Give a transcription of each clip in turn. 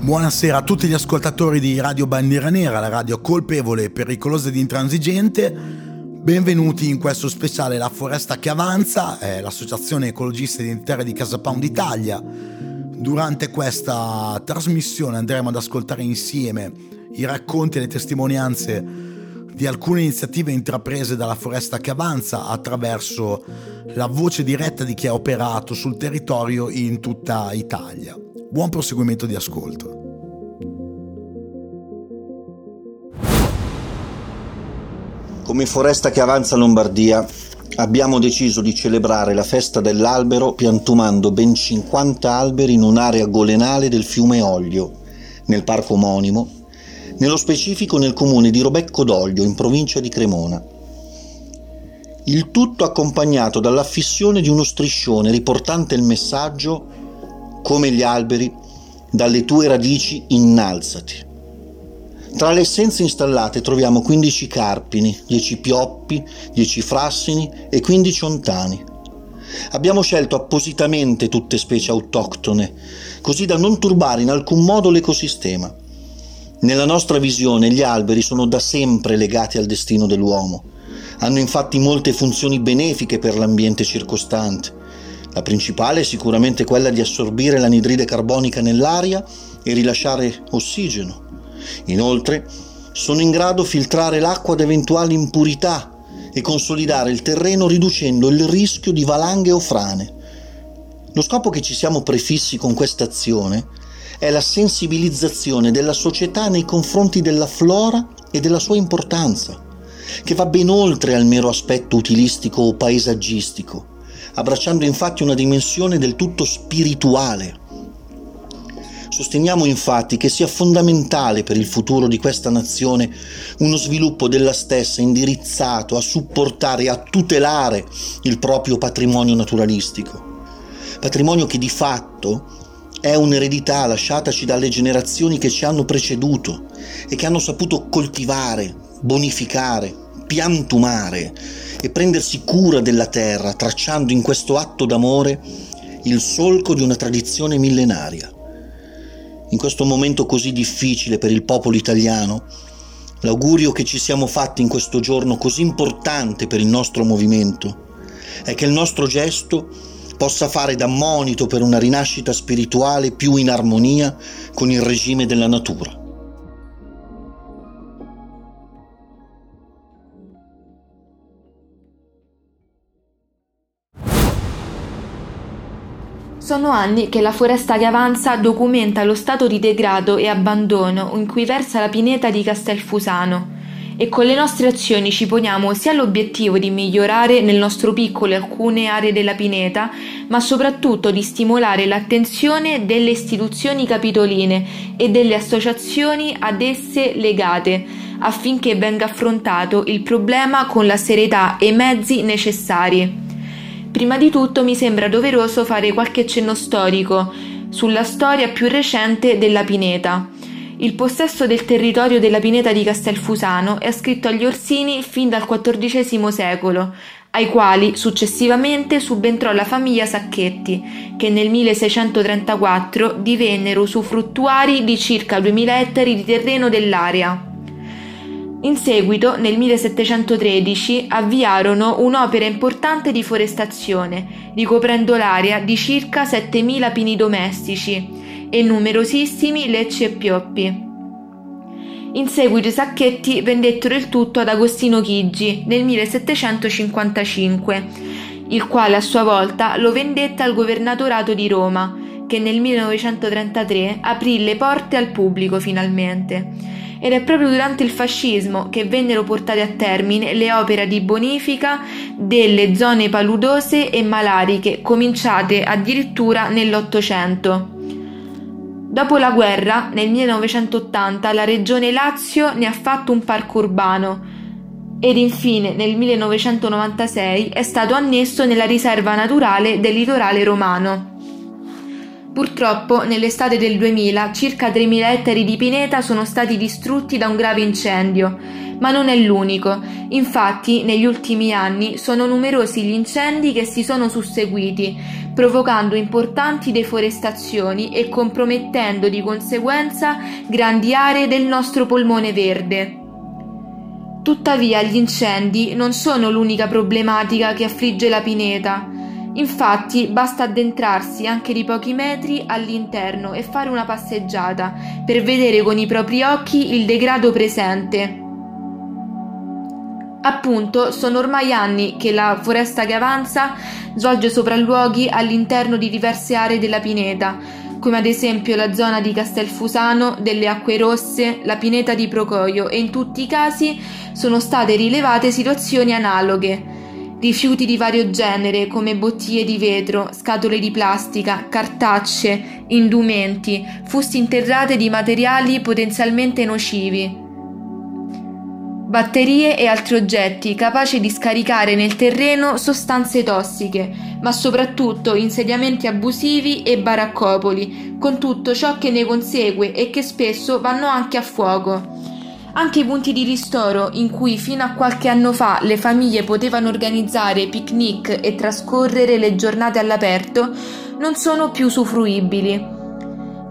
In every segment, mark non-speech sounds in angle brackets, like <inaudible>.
Buonasera a tutti gli ascoltatori di Radio Bandiera Nera, la radio colpevole, e pericolosa ed intransigente. Benvenuti in questo speciale La Foresta che Avanza, l'associazione ecologista identitaria di Casa Pound Italia. Durante questa trasmissione andremo ad ascoltare insieme i racconti e le testimonianze di alcune iniziative intraprese dalla Foresta che Avanza attraverso la voce diretta di chi ha operato sul territorio in tutta Italia. Buon proseguimento di ascolto. Come Foresta che avanza Lombardia abbiamo deciso di celebrare la festa dell'albero piantumando ben 50 alberi in un'area golenale del fiume Oglio, nel parco omonimo, nello specifico nel comune di Robecco d'Oglio, in provincia di Cremona. Il tutto accompagnato dall'affissione di uno striscione riportante il messaggio come gli alberi, dalle tue radici innalzati. Tra le essenze installate troviamo 15 carpini, 10 pioppi, 10 frassini e 15 ontani. Abbiamo scelto appositamente tutte specie autoctone, così da non turbare in alcun modo l'ecosistema. Nella nostra visione gli alberi sono da sempre legati al destino dell'uomo. Hanno infatti molte funzioni benefiche per l'ambiente circostante la principale è sicuramente quella di assorbire l'anidride carbonica nell'aria e rilasciare ossigeno. Inoltre, sono in grado di filtrare l'acqua da eventuali impurità e consolidare il terreno riducendo il rischio di valanghe o frane. Lo scopo che ci siamo prefissi con questa azione è la sensibilizzazione della società nei confronti della flora e della sua importanza, che va ben oltre al mero aspetto utilistico o paesaggistico abbracciando infatti una dimensione del tutto spirituale. Sosteniamo infatti che sia fondamentale per il futuro di questa nazione uno sviluppo della stessa indirizzato a supportare e a tutelare il proprio patrimonio naturalistico. Patrimonio che di fatto è un'eredità lasciataci dalle generazioni che ci hanno preceduto e che hanno saputo coltivare, bonificare, piantumare e prendersi cura della terra, tracciando in questo atto d'amore il solco di una tradizione millenaria. In questo momento così difficile per il popolo italiano, l'augurio che ci siamo fatti in questo giorno così importante per il nostro movimento è che il nostro gesto possa fare da monito per una rinascita spirituale più in armonia con il regime della natura. Sono anni che la foresta che avanza documenta lo stato di degrado e abbandono in cui versa la pineta di Castelfusano e con le nostre azioni ci poniamo sia l'obiettivo di migliorare nel nostro piccolo alcune aree della pineta, ma soprattutto di stimolare l'attenzione delle istituzioni capitoline e delle associazioni ad esse legate, affinché venga affrontato il problema con la serietà e i mezzi necessari. Prima di tutto mi sembra doveroso fare qualche cenno storico sulla storia più recente della Pineta. Il possesso del territorio della Pineta di Castelfusano è ascritto agli Orsini fin dal XIV secolo, ai quali successivamente subentrò la famiglia Sacchetti, che nel 1634 divennero usufruttuari di circa 2000 ettari di terreno dell'area. In seguito, nel 1713, avviarono un'opera importante di forestazione, ricoprendo l'area di circa 7.000 pini domestici e numerosissimi lecci e pioppi. In seguito i Sacchetti vendettero il tutto ad Agostino Chigi nel 1755, il quale a sua volta lo vendette al governatorato di Roma, che nel 1933 aprì le porte al pubblico finalmente ed è proprio durante il fascismo che vennero portate a termine le opere di bonifica delle zone paludose e malariche cominciate addirittura nell'Ottocento. Dopo la guerra, nel 1980, la regione Lazio ne ha fatto un parco urbano ed infine nel 1996 è stato annesso nella riserva naturale del litorale romano. Purtroppo, nell'estate del 2000, circa 3.000 ettari di pineta sono stati distrutti da un grave incendio, ma non è l'unico. Infatti, negli ultimi anni sono numerosi gli incendi che si sono susseguiti, provocando importanti deforestazioni e compromettendo di conseguenza grandi aree del nostro polmone verde. Tuttavia gli incendi non sono l'unica problematica che affligge la pineta. Infatti basta addentrarsi anche di pochi metri all'interno e fare una passeggiata per vedere con i propri occhi il degrado presente. Appunto, sono ormai anni che la foresta che avanza svolge sopralluoghi all'interno di diverse aree della pineta, come ad esempio la zona di Castelfusano, delle Acque Rosse, la pineta di Procoio e in tutti i casi sono state rilevate situazioni analoghe rifiuti di vario genere come bottiglie di vetro, scatole di plastica, cartacce, indumenti, fuste interrate di materiali potenzialmente nocivi. Batterie e altri oggetti capaci di scaricare nel terreno sostanze tossiche, ma soprattutto insediamenti abusivi e baraccopoli, con tutto ciò che ne consegue e che spesso vanno anche a fuoco. Anche i punti di ristoro in cui fino a qualche anno fa le famiglie potevano organizzare picnic e trascorrere le giornate all'aperto non sono più usufruibili.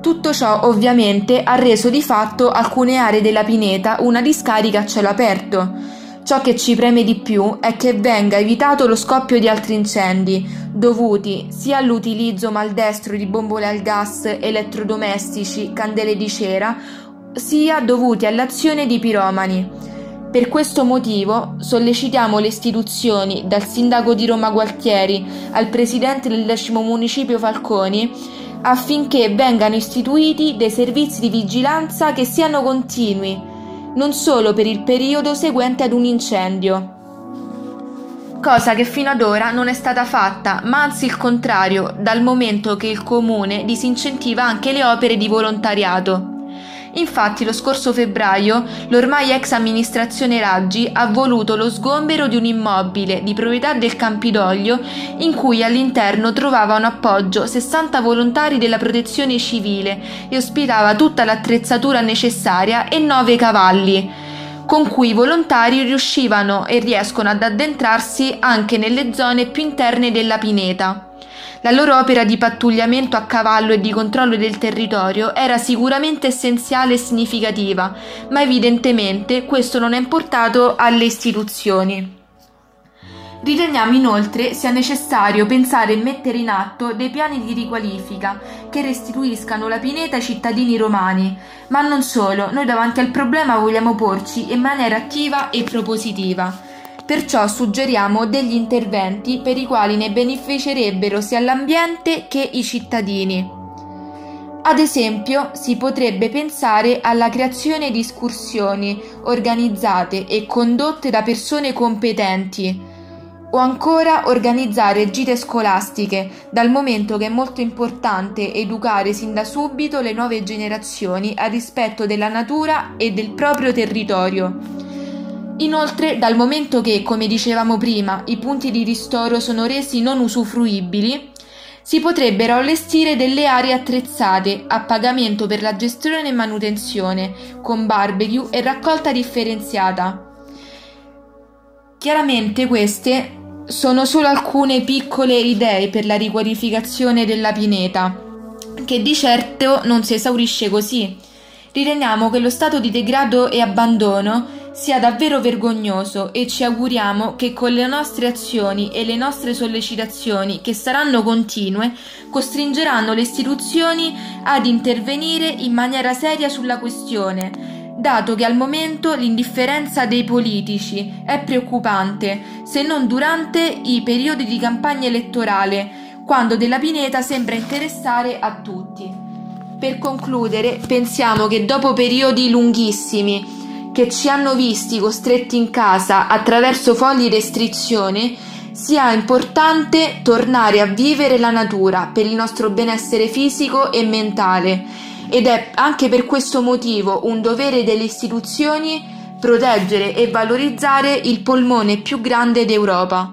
Tutto ciò ovviamente ha reso di fatto alcune aree della pineta una discarica a cielo aperto. Ciò che ci preme di più è che venga evitato lo scoppio di altri incendi, dovuti sia all'utilizzo maldestro di bombole al gas, elettrodomestici, candele di cera sia dovuti all'azione di piromani. Per questo motivo sollecitiamo le istituzioni, dal sindaco di Roma Gualtieri al presidente del decimo municipio Falconi, affinché vengano istituiti dei servizi di vigilanza che siano continui, non solo per il periodo seguente ad un incendio. Cosa che fino ad ora non è stata fatta, ma anzi il contrario, dal momento che il comune disincentiva anche le opere di volontariato. Infatti lo scorso febbraio l'ormai ex amministrazione Raggi ha voluto lo sgombero di un immobile di proprietà del Campidoglio in cui all'interno trovavano appoggio 60 volontari della protezione civile e ospitava tutta l'attrezzatura necessaria e 9 cavalli con cui i volontari riuscivano e riescono ad addentrarsi anche nelle zone più interne della pineta. La loro opera di pattugliamento a cavallo e di controllo del territorio era sicuramente essenziale e significativa, ma evidentemente questo non è importato alle istituzioni. Riteniamo inoltre sia necessario pensare e mettere in atto dei piani di riqualifica che restituiscano la pineta ai cittadini romani, ma non solo, noi davanti al problema vogliamo porci in maniera attiva e propositiva. Perciò suggeriamo degli interventi per i quali ne beneficerebbero sia l'ambiente che i cittadini. Ad esempio, si potrebbe pensare alla creazione di escursioni organizzate e condotte da persone competenti, o ancora organizzare gite scolastiche, dal momento che è molto importante educare sin da subito le nuove generazioni al rispetto della natura e del proprio territorio. Inoltre, dal momento che, come dicevamo prima, i punti di ristoro sono resi non usufruibili, si potrebbero allestire delle aree attrezzate a pagamento per la gestione e manutenzione, con barbecue e raccolta differenziata. Chiaramente queste sono solo alcune piccole idee per la riqualificazione della pineta, che di certo non si esaurisce così. Riteniamo che lo stato di degrado e abbandono sia davvero vergognoso e ci auguriamo che con le nostre azioni e le nostre sollecitazioni, che saranno continue, costringeranno le istituzioni ad intervenire in maniera seria sulla questione, dato che al momento l'indifferenza dei politici è preoccupante, se non durante i periodi di campagna elettorale, quando della Pineta sembra interessare a tutti. Per concludere, pensiamo che dopo periodi lunghissimi che ci hanno visti costretti in casa attraverso fogli restrizioni, sia importante tornare a vivere la natura per il nostro benessere fisico e mentale ed è anche per questo motivo un dovere delle istituzioni proteggere e valorizzare il polmone più grande d'Europa.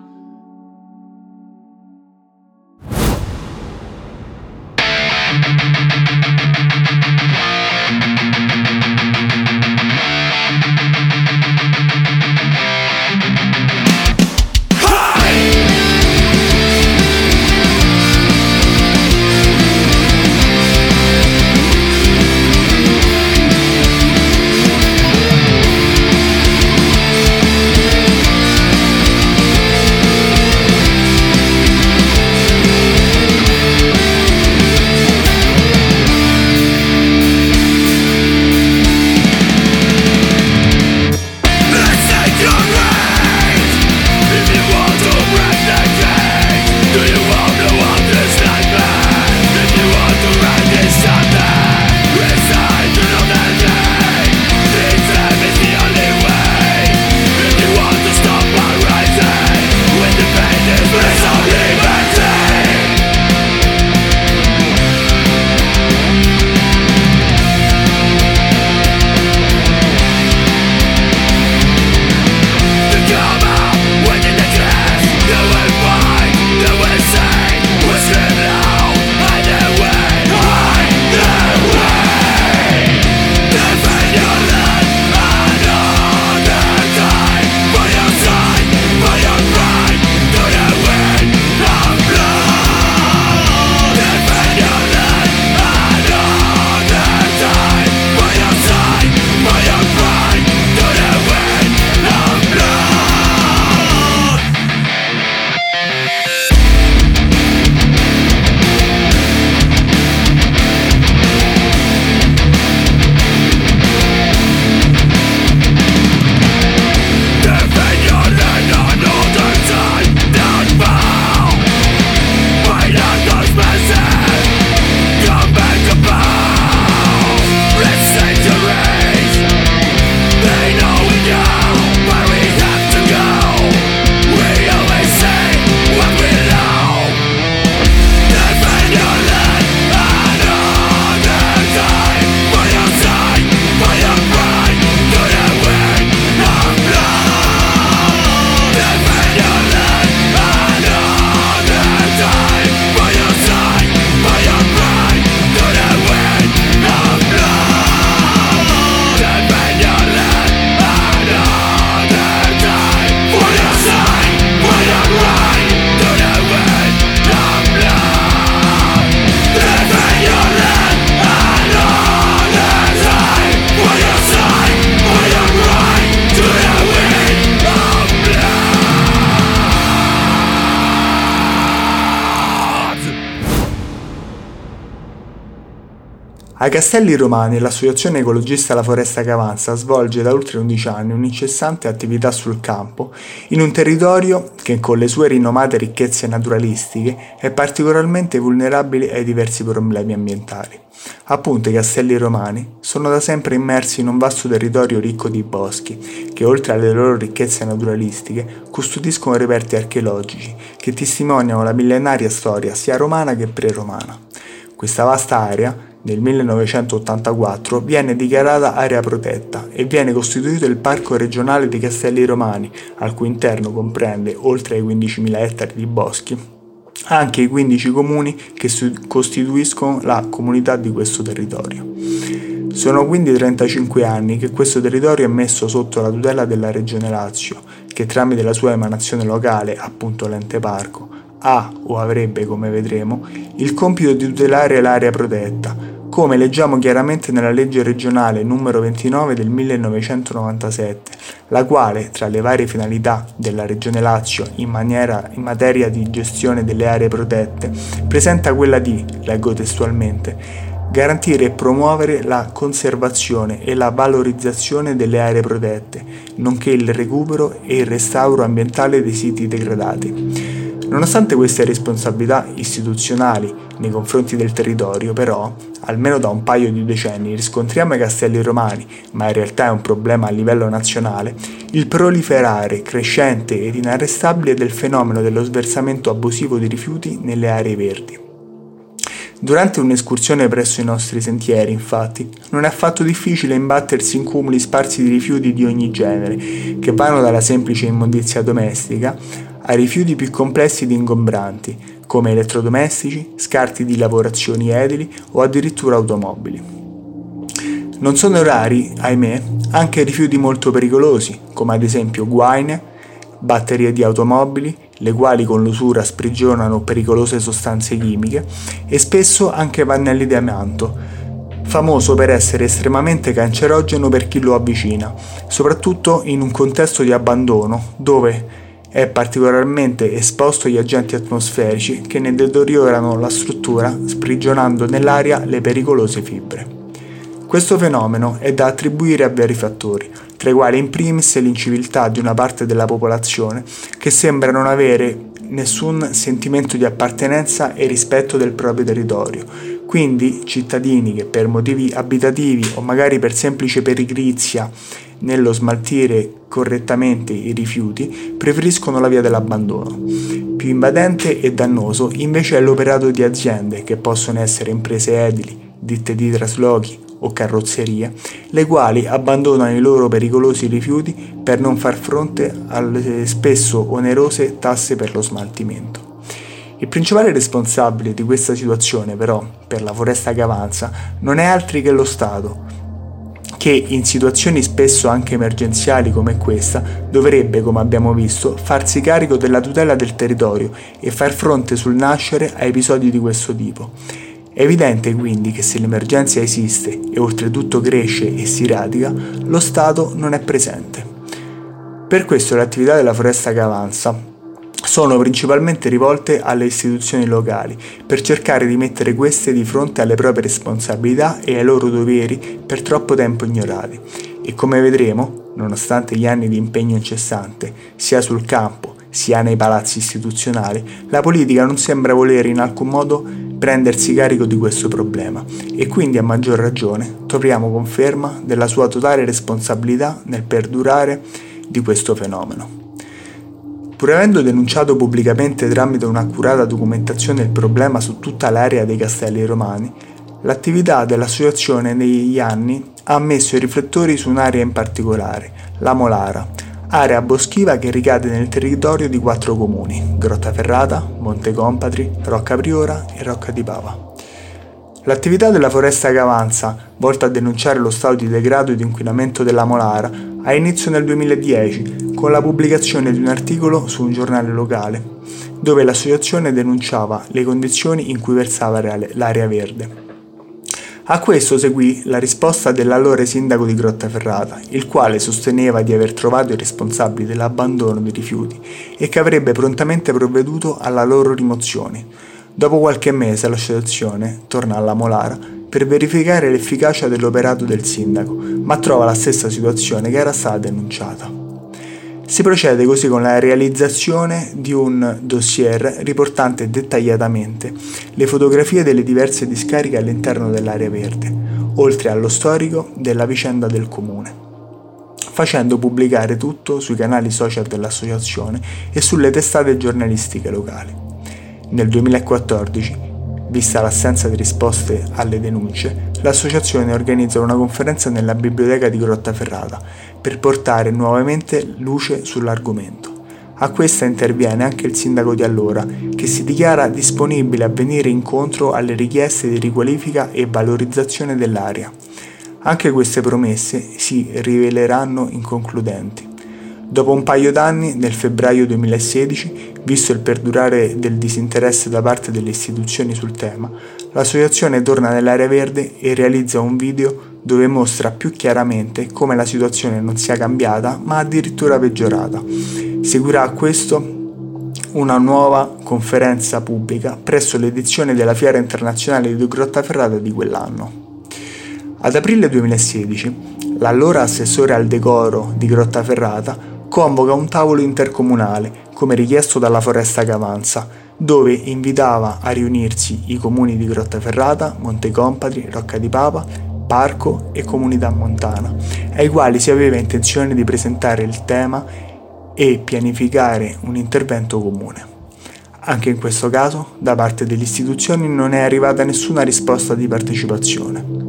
Ai Castelli Romani l'associazione ecologista La Foresta che Avanza svolge da oltre 11 anni un'incessante attività sul campo in un territorio che con le sue rinomate ricchezze naturalistiche è particolarmente vulnerabile ai diversi problemi ambientali. Appunto i Castelli Romani sono da sempre immersi in un vasto territorio ricco di boschi che oltre alle loro ricchezze naturalistiche custodiscono reperti archeologici che testimoniano la millenaria storia sia romana che pre-romana. Questa vasta area nel 1984 viene dichiarata area protetta e viene costituito il Parco regionale dei Castelli Romani, al cui interno comprende, oltre ai 15.000 ettari di boschi, anche i 15 comuni che costituiscono la comunità di questo territorio. Sono quindi 35 anni che questo territorio è messo sotto la tutela della Regione Lazio, che tramite la sua emanazione locale, appunto l'ente parco, ha o avrebbe, come vedremo, il compito di tutelare l'area protetta, come leggiamo chiaramente nella legge regionale numero 29 del 1997, la quale, tra le varie finalità della Regione Lazio in, maniera, in materia di gestione delle aree protette, presenta quella di, leggo testualmente, garantire e promuovere la conservazione e la valorizzazione delle aree protette, nonché il recupero e il restauro ambientale dei siti degradati. Nonostante queste responsabilità istituzionali nei confronti del territorio, però, almeno da un paio di decenni riscontriamo ai castelli romani, ma in realtà è un problema a livello nazionale, il proliferare crescente ed inarrestabile del fenomeno dello sversamento abusivo di rifiuti nelle aree verdi. Durante un'escursione presso i nostri sentieri, infatti, non è affatto difficile imbattersi in cumuli sparsi di rifiuti di ogni genere, che vanno dalla semplice immondizia domestica a rifiuti più complessi ed ingombranti, come elettrodomestici, scarti di lavorazioni edili o addirittura automobili. Non sono rari, ahimè, anche rifiuti molto pericolosi, come ad esempio guaine, batterie di automobili, le quali con l'usura sprigionano pericolose sostanze chimiche, e spesso anche pannelli di amianto, famoso per essere estremamente cancerogeno per chi lo avvicina, soprattutto in un contesto di abbandono, dove è particolarmente esposto agli agenti atmosferici che ne deteriorano la struttura sprigionando nell'aria le pericolose fibre. Questo fenomeno è da attribuire a vari fattori, tra i quali in primis l'inciviltà di una parte della popolazione che sembra non avere nessun sentimento di appartenenza e rispetto del proprio territorio, quindi cittadini che per motivi abitativi o magari per semplice perigrizia nello smaltire correttamente i rifiuti preferiscono la via dell'abbandono. Più invadente e dannoso invece è l'operato di aziende che possono essere imprese edili, ditte di traslochi o carrozzerie, le quali abbandonano i loro pericolosi rifiuti per non far fronte alle spesso onerose tasse per lo smaltimento. Il principale responsabile di questa situazione, però, per la foresta che avanza, non è altri che lo Stato, che in situazioni spesso anche emergenziali come questa dovrebbe, come abbiamo visto, farsi carico della tutela del territorio e far fronte sul nascere a episodi di questo tipo. È evidente quindi che se l'emergenza esiste e oltretutto cresce e si radica, lo Stato non è presente. Per questo le attività della foresta che avanza sono principalmente rivolte alle istituzioni locali per cercare di mettere queste di fronte alle proprie responsabilità e ai loro doveri per troppo tempo ignorati. E come vedremo, nonostante gli anni di impegno incessante, sia sul campo sia nei palazzi istituzionali, la politica non sembra volere in alcun modo prendersi carico di questo problema e quindi a maggior ragione troviamo conferma della sua totale responsabilità nel perdurare di questo fenomeno. Pur avendo denunciato pubblicamente tramite un'accurata documentazione il problema su tutta l'area dei castelli romani, l'attività dell'associazione negli anni ha messo i riflettori su un'area in particolare, la Molara, area boschiva che ricade nel territorio di quattro comuni, Grottaferrata, Monte Compatri, Rocca Priora e Rocca di Pava. L'attività della foresta che avanza, volta a denunciare lo stato di degrado e di inquinamento della Molara, ha inizio nel 2010 con la pubblicazione di un articolo su un giornale locale, dove l'associazione denunciava le condizioni in cui versava l'area verde. A questo seguì la risposta dell'allora sindaco di Grottaferrata, il quale sosteneva di aver trovato i responsabili dell'abbandono dei rifiuti e che avrebbe prontamente provveduto alla loro rimozione. Dopo qualche mese l'associazione torna alla Molara per verificare l'efficacia dell'operato del sindaco, ma trova la stessa situazione che era stata denunciata. Si procede così con la realizzazione di un dossier riportante dettagliatamente le fotografie delle diverse discariche all'interno dell'area verde, oltre allo storico della vicenda del comune facendo pubblicare tutto sui canali social dell'associazione e sulle testate giornalistiche locali. Nel 2014, vista l'assenza di risposte alle denunce, l'associazione organizza una conferenza nella biblioteca di Grottaferrata per portare nuovamente luce sull'argomento. A questa interviene anche il sindaco di allora, che si dichiara disponibile a venire incontro alle richieste di riqualifica e valorizzazione dell'area. Anche queste promesse si riveleranno inconcludenti. Dopo un paio d'anni, nel febbraio 2016, visto il perdurare del disinteresse da parte delle istituzioni sul tema, l'associazione torna nell'area verde e realizza un video dove mostra più chiaramente come la situazione non sia cambiata ma addirittura peggiorata. Seguirà a questo una nuova conferenza pubblica presso l'edizione della Fiera Internazionale di Grottaferrata di quell'anno. Ad aprile 2016, l'allora assessore al decoro di Grottaferrata convoca un tavolo intercomunale, come richiesto dalla Foresta Cavanza, dove invitava a riunirsi i comuni di Grottaferrata, Montecompatri, Rocca di Papa, Parco e Comunità Montana, ai quali si aveva intenzione di presentare il tema e pianificare un intervento comune. Anche in questo caso, da parte delle istituzioni non è arrivata nessuna risposta di partecipazione.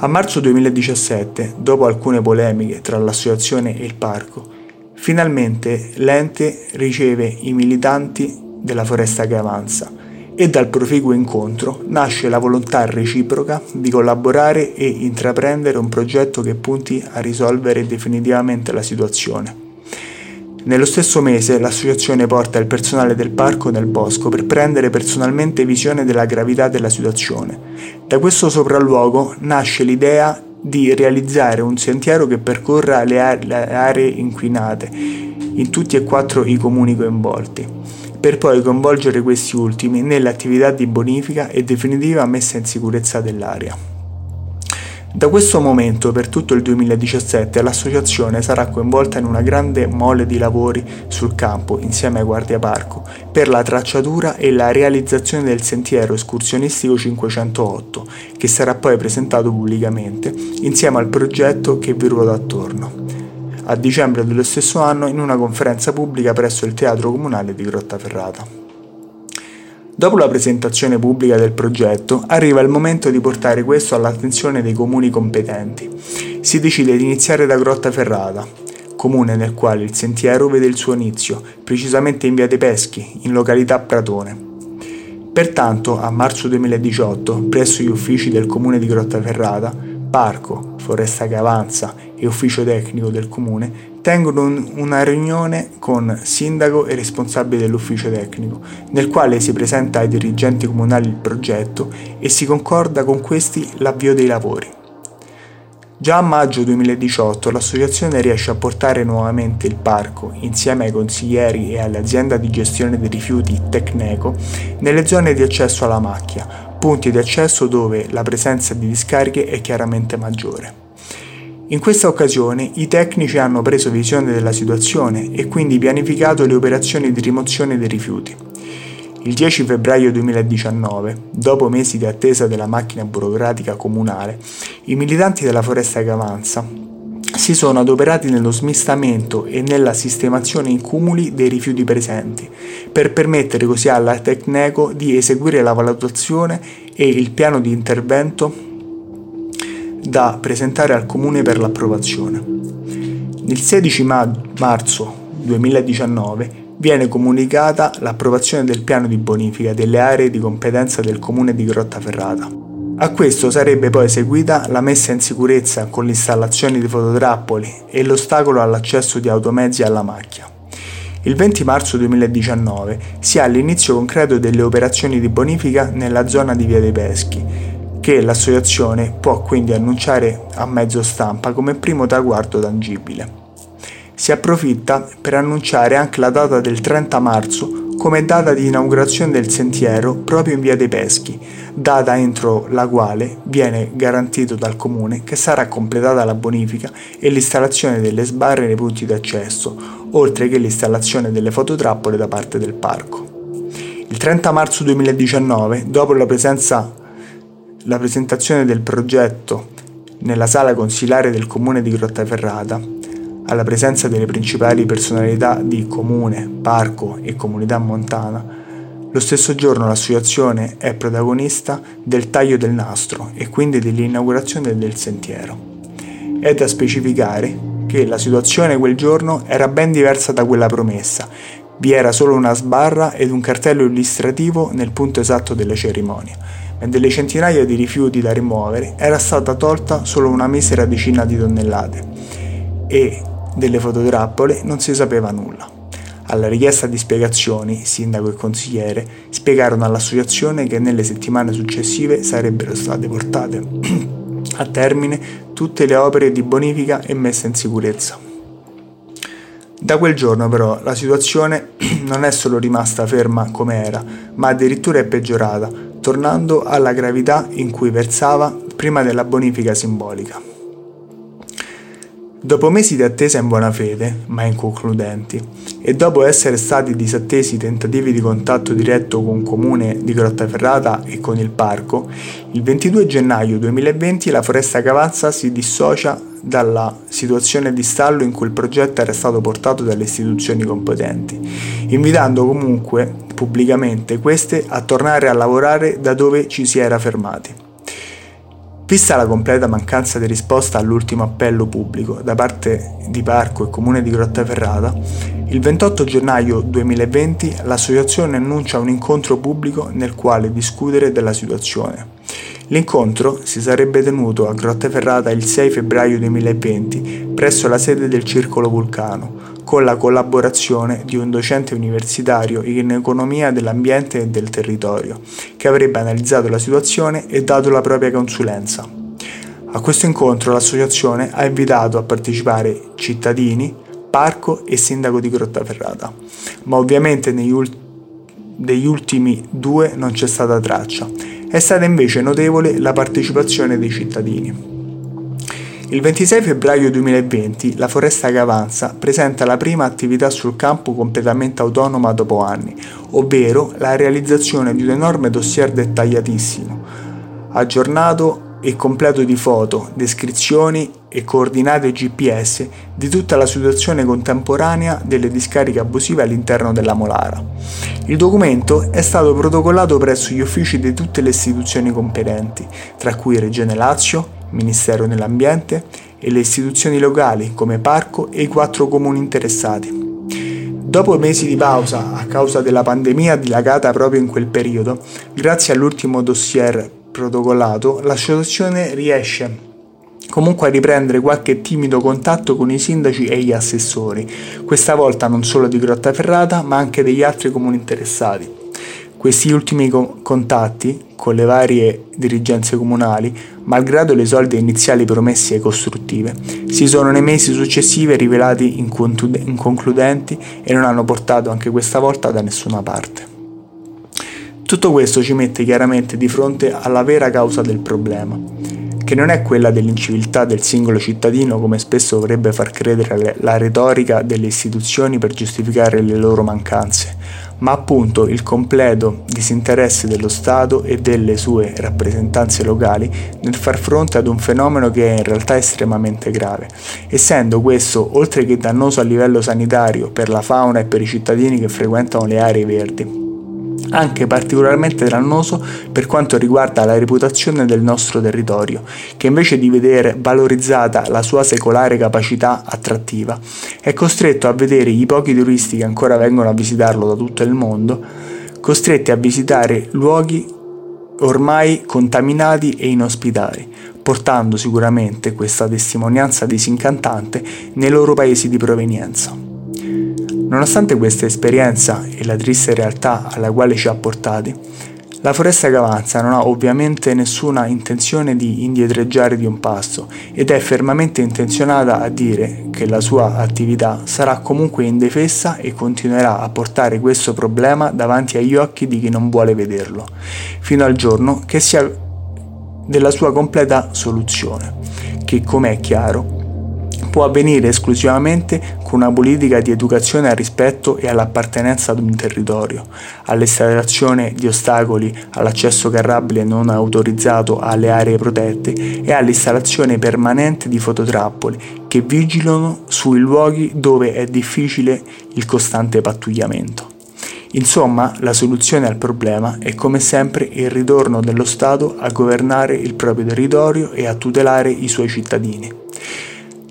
A marzo 2017, dopo alcune polemiche tra l'associazione e il parco, finalmente l'ente riceve i militanti della foresta che avanza e dal proficuo incontro nasce la volontà reciproca di collaborare e intraprendere un progetto che punti a risolvere definitivamente la situazione. Nello stesso mese l'associazione porta il personale del parco nel bosco per prendere personalmente visione della gravità della situazione. Da questo sopralluogo nasce l'idea di realizzare un sentiero che percorra le aree inquinate in tutti e quattro i comuni coinvolti, per poi coinvolgere questi ultimi nelle attività di bonifica e definitiva messa in sicurezza dell'area. Da questo momento per tutto il 2017 l'associazione sarà coinvolta in una grande mole di lavori sul campo insieme ai Guardia Parco per la tracciatura e la realizzazione del sentiero escursionistico 508 che sarà poi presentato pubblicamente insieme al progetto che vi ruota attorno. A dicembre dello stesso anno in una conferenza pubblica presso il Teatro Comunale di Grottaferrata. Dopo la presentazione pubblica del progetto, arriva il momento di portare questo all'attenzione dei comuni competenti. Si decide di iniziare da Grottaferrata, comune nel quale il sentiero vede il suo inizio, precisamente in via dei Peschi, in località Pratone. Pertanto, a marzo 2018, presso gli uffici del comune di Grottaferrata, Parco, Foresta che avanza e ufficio tecnico del comune tengono un, una riunione con sindaco e responsabile dell'ufficio tecnico, nel quale si presenta ai dirigenti comunali il progetto e si concorda con questi l'avvio dei lavori. Già a maggio 2018 l'associazione riesce a portare nuovamente il parco, insieme ai consiglieri e all'azienda di gestione dei rifiuti Tecneco, nelle zone di accesso alla macchia, punti di accesso dove la presenza di discariche è chiaramente maggiore. In questa occasione i tecnici hanno preso visione della situazione e quindi pianificato le operazioni di rimozione dei rifiuti. Il 10 febbraio 2019, dopo mesi di attesa della macchina burocratica comunale, i militanti della Foresta che avanza si sono adoperati nello smistamento e nella sistemazione in cumuli dei rifiuti presenti, per permettere così alla Tecneco di eseguire la valutazione e il piano di intervento da presentare al Comune per l'approvazione. Il 16 marzo 2019 viene comunicata l'approvazione del piano di bonifica delle aree di competenza del Comune di Grottaferrata. A questo sarebbe poi seguita la messa in sicurezza con l'installazione di fototrappoli e l'ostacolo all'accesso di automezzi alla macchia. Il 20 marzo 2019 si ha l'inizio concreto delle operazioni di bonifica nella zona di Via dei Peschi, che l'associazione può quindi annunciare a mezzo stampa come primo traguardo tangibile. Si approfitta per annunciare anche la data del 30 marzo, come data di inaugurazione del sentiero proprio in via dei Peschi, data entro la quale viene garantito dal comune che sarà completata la bonifica e l'installazione delle sbarre nei punti d'accesso, oltre che l'installazione delle fototrappole da parte del parco. Il 30 marzo 2019, dopo la, presenza, la presentazione del progetto nella sala consilare del comune di Grottaferrata, alla presenza delle principali personalità di comune, parco e comunità montana, lo stesso giorno l'associazione è protagonista del taglio del nastro e quindi dell'inaugurazione del sentiero. È da specificare che la situazione quel giorno era ben diversa da quella promessa. Vi era solo una sbarra ed un cartello illustrativo nel punto esatto della cerimonia, ma delle centinaia di rifiuti da rimuovere era stata tolta solo una misera decina di tonnellate e delle fototrappole non si sapeva nulla. Alla richiesta di spiegazioni, sindaco e consigliere spiegarono all'associazione che nelle settimane successive sarebbero state portate <clears throat> a termine tutte le opere di bonifica e messa in sicurezza. Da quel giorno però la situazione <clears throat> non è solo rimasta ferma come era, ma addirittura è peggiorata, tornando alla gravità in cui versava prima della bonifica simbolica. Dopo mesi di attesa in buona fede, ma inconcludenti, e dopo essere stati disattesi i tentativi di contatto diretto con Comune di Grottaferrata e con il parco, il 22 gennaio 2020 la Foresta Cavazza si dissocia dalla situazione di stallo in cui il progetto era stato portato dalle istituzioni competenti, invitando comunque pubblicamente queste a tornare a lavorare da dove ci si era fermati. Vista la completa mancanza di risposta all'ultimo appello pubblico da parte di Parco e Comune di Grottaferrata, il 28 gennaio 2020 l'associazione annuncia un incontro pubblico nel quale discutere della situazione. L'incontro si sarebbe tenuto a Grottaferrata il 6 febbraio 2020 presso la sede del Circolo Vulcano, con la collaborazione di un docente universitario in economia dell'ambiente e del territorio, che avrebbe analizzato la situazione e dato la propria consulenza. A questo incontro l'associazione ha invitato a partecipare cittadini, parco e sindaco di Grottaferrata, ma ovviamente ult- degli ultimi due non c'è stata traccia. È stata invece notevole la partecipazione dei cittadini. Il 26 febbraio 2020 la Foresta Gavanza presenta la prima attività sul campo completamente autonoma dopo anni, ovvero la realizzazione di un enorme dossier dettagliatissimo, aggiornato e completo di foto, descrizioni e coordinate GPS di tutta la situazione contemporanea delle discariche abusive all'interno della Molara. Il documento è stato protocollato presso gli uffici di tutte le istituzioni competenti, tra cui Regione Lazio, Ministero dell'Ambiente e le istituzioni locali come Parco e i quattro comuni interessati. Dopo mesi di pausa a causa della pandemia dilagata proprio in quel periodo, grazie all'ultimo dossier protocollato, l'associazione riesce comunque a riprendere qualche timido contatto con i sindaci e gli assessori, questa volta non solo di Grottaferrata ma anche degli altri comuni interessati. Questi ultimi co- contatti con le varie dirigenze comunali, malgrado le solide iniziali promesse e costruttive, si sono nei mesi successivi rivelati inconcludenti e non hanno portato anche questa volta da nessuna parte. Tutto questo ci mette chiaramente di fronte alla vera causa del problema, che non è quella dell'inciviltà del singolo cittadino come spesso dovrebbe far credere la retorica delle istituzioni per giustificare le loro mancanze, ma appunto il completo disinteresse dello Stato e delle sue rappresentanze locali nel far fronte ad un fenomeno che è in realtà estremamente grave, essendo questo, oltre che dannoso a livello sanitario per la fauna e per i cittadini che frequentano le aree verdi, anche particolarmente dannoso per quanto riguarda la reputazione del nostro territorio, che invece di vedere valorizzata la sua secolare capacità attrattiva, è costretto a vedere i pochi turisti che ancora vengono a visitarlo da tutto il mondo, costretti a visitare luoghi ormai contaminati e inospitali, portando sicuramente questa testimonianza disincantante nei loro paesi di provenienza. Nonostante questa esperienza e la triste realtà alla quale ci ha portati, La foresta che avanza non ha ovviamente nessuna intenzione di indietreggiare di un passo ed è fermamente intenzionata a dire che la sua attività sarà comunque indefessa e continuerà a portare questo problema davanti agli occhi di chi non vuole vederlo, fino al giorno che sia della sua completa soluzione, che come è chiaro può avvenire esclusivamente con una politica di educazione al rispetto e all'appartenenza ad un territorio, all'installazione di ostacoli all'accesso carrabile non autorizzato alle aree protette e all'installazione permanente di fototrappole che vigilano sui luoghi dove è difficile il costante pattugliamento. Insomma, la soluzione al problema è come sempre il ritorno dello Stato a governare il proprio territorio e a tutelare i suoi cittadini.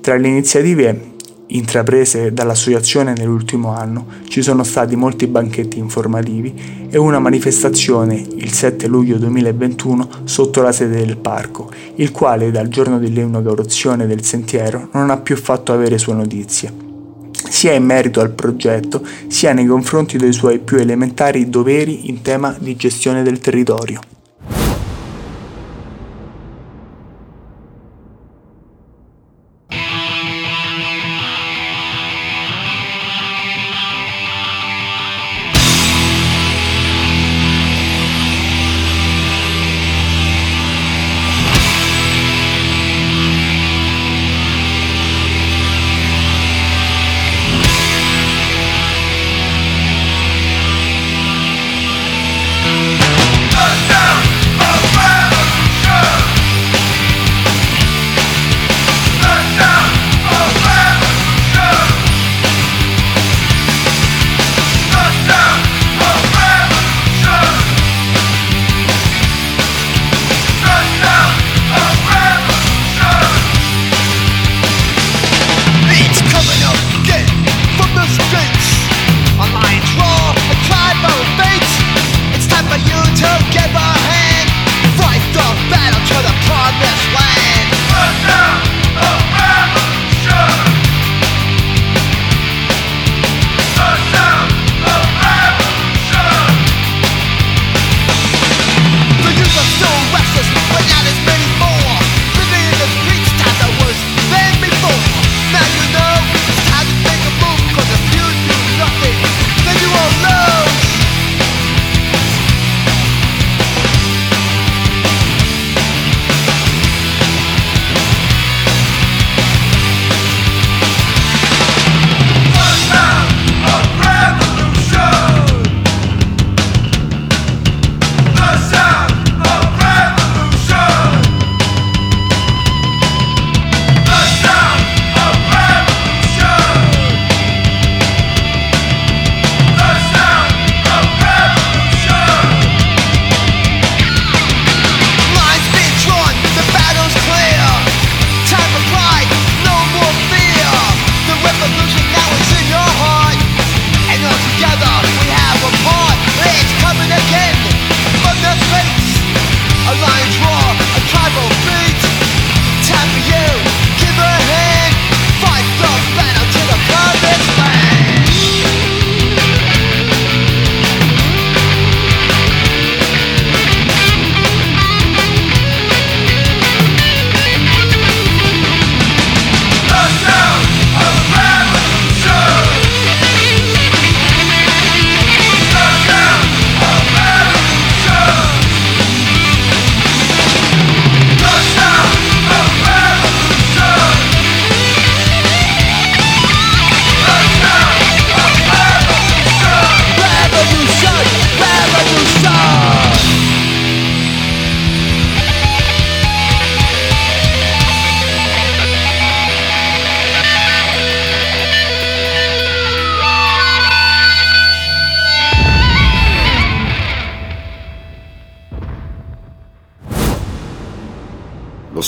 Tra le iniziative intraprese dall'associazione nell'ultimo anno ci sono stati molti banchetti informativi e una manifestazione il 7 luglio 2021 sotto la sede del parco, il quale dal giorno dell'inaugurazione del sentiero non ha più fatto avere sue notizie, sia in merito al progetto sia nei confronti dei suoi più elementari doveri in tema di gestione del territorio.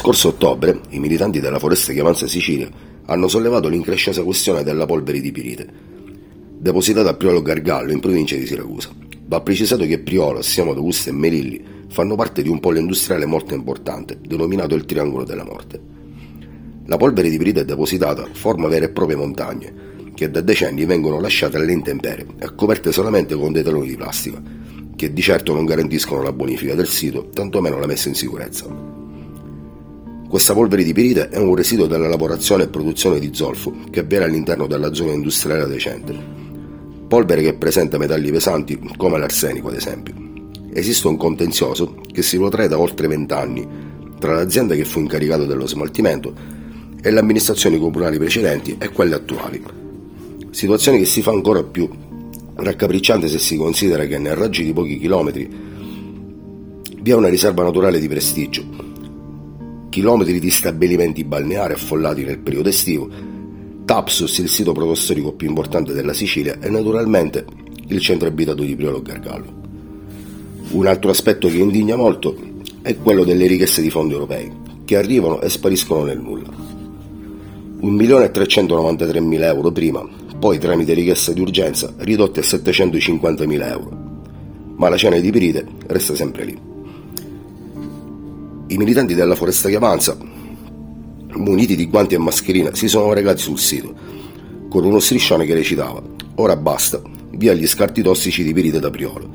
Scorso ottobre i militanti della Foresta che avanza Sicilia hanno sollevato l'incresciosa questione della polvere di pirite, depositata a Priolo Gargallo in provincia di Siracusa. Va precisato che Priolo, Siamo d'Augusta e Melilli fanno parte di un polo industriale molto importante, denominato il Triangolo della Morte. La polvere di pirite depositata forma vere e proprie montagne, che da decenni vengono lasciate alle intemperie e coperte solamente con dei taloni di plastica, che di certo non garantiscono la bonifica del sito, tantomeno la messa in sicurezza. Questa polvere di pirite è un residuo della lavorazione e produzione di zolfo che avviene all'interno della zona industriale adiacente. Polvere che presenta metalli pesanti come l'arsenico ad esempio. Esiste un contenzioso che si protrae da oltre vent'anni tra l'azienda che fu incaricata dello smaltimento e le amministrazioni comunali precedenti e quelle attuali. Situazione che si fa ancora più raccapricciante se si considera che nel raggio di pochi chilometri vi è una riserva naturale di prestigio, chilometri di stabilimenti balneari affollati nel periodo estivo, Tapsus, il sito protostorico più importante della Sicilia, e naturalmente il centro abitato di Priolo Gargallo. Un altro aspetto che indigna molto è quello delle richieste di fondi europei, che arrivano e spariscono nel nulla. 1.393.000 euro prima, poi tramite richiesta di urgenza ridotte a 750.000 euro. Ma la cena di Pirite resta sempre lì. I militanti della Foresta che avanza, muniti di guanti e mascherina, si sono recati sul sito, con uno striscione che recitava Ora basta, via gli scarti tossici di Pirite da Priolo.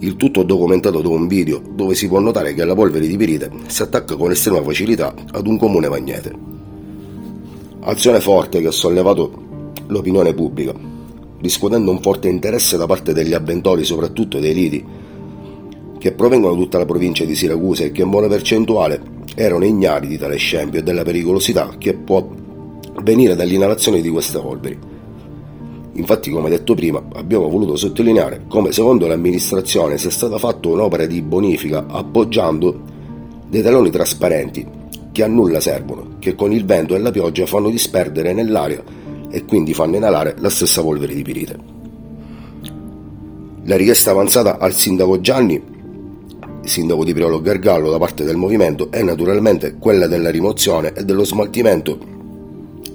Il tutto documentato da un video dove si può notare che la polvere di pirite si attacca con estrema facilità ad un comune magnete. Azione forte che ha sollevato l'opinione pubblica, riscuotendo un forte interesse da parte degli avventori, soprattutto dei lidi, che provengono da tutta la provincia di Siracusa e che in buona percentuale erano ignari di tale scempio e della pericolosità che può venire dall'inalazione di queste polveri. Infatti, come detto prima, abbiamo voluto sottolineare come secondo l'amministrazione sia stata fatta un'opera di bonifica appoggiando dei taloni trasparenti che a nulla servono, che con il vento e la pioggia fanno disperdere nell'aria e quindi fanno inalare la stessa polvere di pirite. La richiesta avanzata al sindaco Gianni, sindaco di Priolo Gargallo da parte del movimento, è naturalmente quella della rimozione e dello smaltimento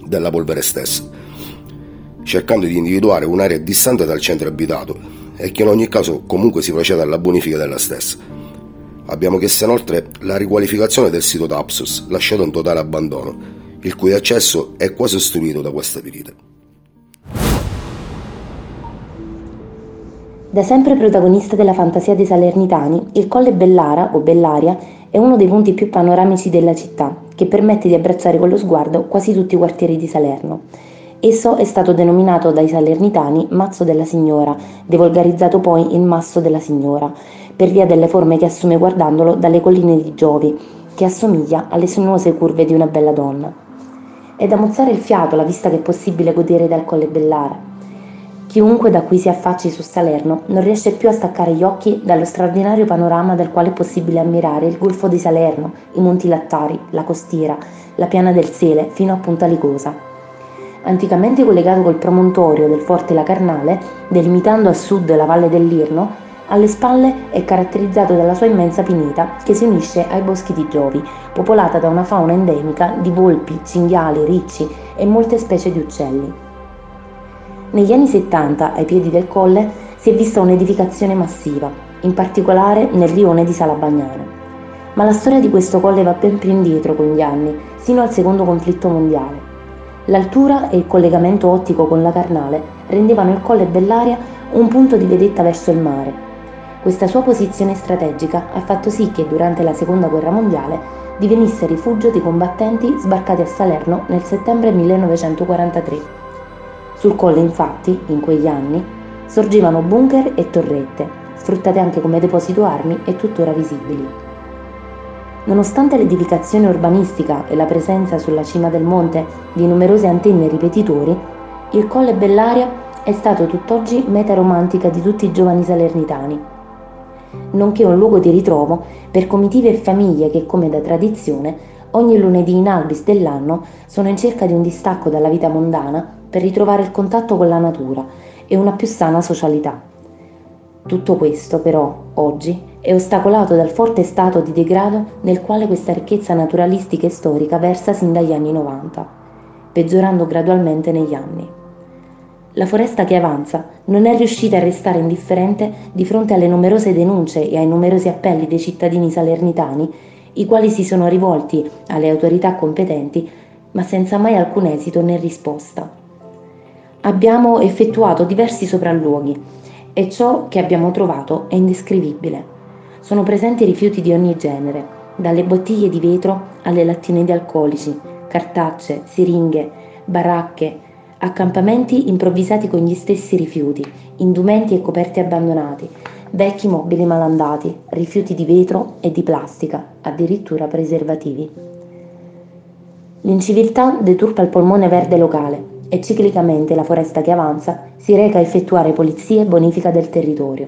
della polvere stessa, cercando di individuare un'area distante dal centro abitato e che in ogni caso comunque si proceda alla bonifica della stessa. Abbiamo chiesto inoltre la riqualificazione del sito Tapsus, lasciato in totale abbandono, il cui accesso è quasi ostruito da questa pirite. Da sempre protagonista della fantasia dei salernitani, il Colle Bellara o Bellaria è uno dei punti più panoramici della città, che permette di abbracciare con lo sguardo quasi tutti i quartieri di Salerno. Esso è stato denominato dai salernitani Mazzo della Signora, devolgarizzato poi in Masso della Signora, per via delle forme che assume guardandolo dalle colline di Giovi, che assomiglia alle sinuose curve di una bella donna. È da mozzare il fiato la vista che è possibile godere dal Colle Bellara. Chiunque da qui si affacci su Salerno non riesce più a staccare gli occhi dallo straordinario panorama del quale è possibile ammirare il golfo di Salerno, i Monti Lattari, la costiera, la piana del Sele fino a Punta Ligosa. Anticamente collegato col promontorio del Forte La Carnale, delimitando a sud la valle dell'Irno, alle spalle è caratterizzato dalla sua immensa pineta che si unisce ai boschi di Giovi, popolata da una fauna endemica di volpi, cinghiali, ricci e molte specie di uccelli. Negli anni 70, ai piedi del colle, si è vista un'edificazione massiva, in particolare nel rione di Salabagnano. Ma la storia di questo colle va ben più indietro con gli anni, sino al secondo conflitto mondiale. L'altura e il collegamento ottico con la Carnale rendevano il colle Bellaria un punto di vedetta verso il mare questa sua posizione strategica ha fatto sì che durante la Seconda Guerra Mondiale divenisse rifugio di combattenti sbarcati a Salerno nel settembre 1943. Sul colle infatti, in quegli anni, sorgevano bunker e torrette, sfruttate anche come deposito armi e tuttora visibili. Nonostante l'edificazione urbanistica e la presenza sulla cima del monte di numerose antenne ripetitori, il Colle Bellaria è stato tutt'oggi meta romantica di tutti i giovani salernitani nonché un luogo di ritrovo per comitive e famiglie che, come da tradizione, ogni lunedì in albis dell'anno sono in cerca di un distacco dalla vita mondana per ritrovare il contatto con la natura e una più sana socialità. Tutto questo, però, oggi è ostacolato dal forte stato di degrado nel quale questa ricchezza naturalistica e storica versa sin dagli anni 90, peggiorando gradualmente negli anni. La foresta che avanza non è riuscita a restare indifferente di fronte alle numerose denunce e ai numerosi appelli dei cittadini salernitani, i quali si sono rivolti alle autorità competenti, ma senza mai alcun esito né risposta. Abbiamo effettuato diversi sopralluoghi e ciò che abbiamo trovato è indescrivibile. Sono presenti rifiuti di ogni genere, dalle bottiglie di vetro alle lattine di alcolici, cartacce, siringhe, baracche, accampamenti improvvisati con gli stessi rifiuti, indumenti e coperti abbandonati, vecchi mobili malandati, rifiuti di vetro e di plastica, addirittura preservativi. L'inciviltà deturpa il polmone verde locale e ciclicamente la foresta che avanza si reca a effettuare pulizia e bonifica del territorio.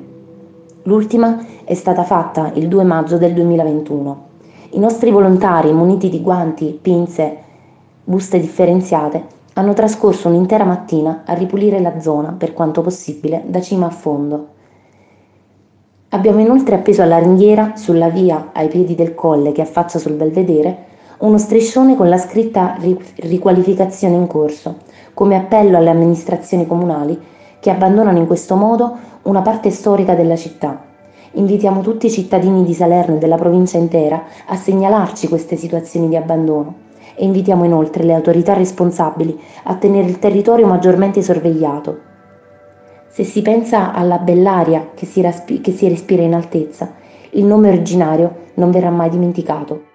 L'ultima è stata fatta il 2 maggio del 2021. I nostri volontari, muniti di guanti, pinze, buste differenziate, hanno trascorso un'intera mattina a ripulire la zona, per quanto possibile, da cima a fondo. Abbiamo inoltre appeso alla ringhiera, sulla via ai piedi del colle che affaccia sul belvedere, uno striscione con la scritta riqualificazione in corso, come appello alle amministrazioni comunali che abbandonano in questo modo una parte storica della città. Invitiamo tutti i cittadini di Salerno e della provincia intera a segnalarci queste situazioni di abbandono e invitiamo inoltre le autorità responsabili a tenere il territorio maggiormente sorvegliato. Se si pensa alla bell'aria che si, raspi- che si respira in altezza, il nome originario non verrà mai dimenticato.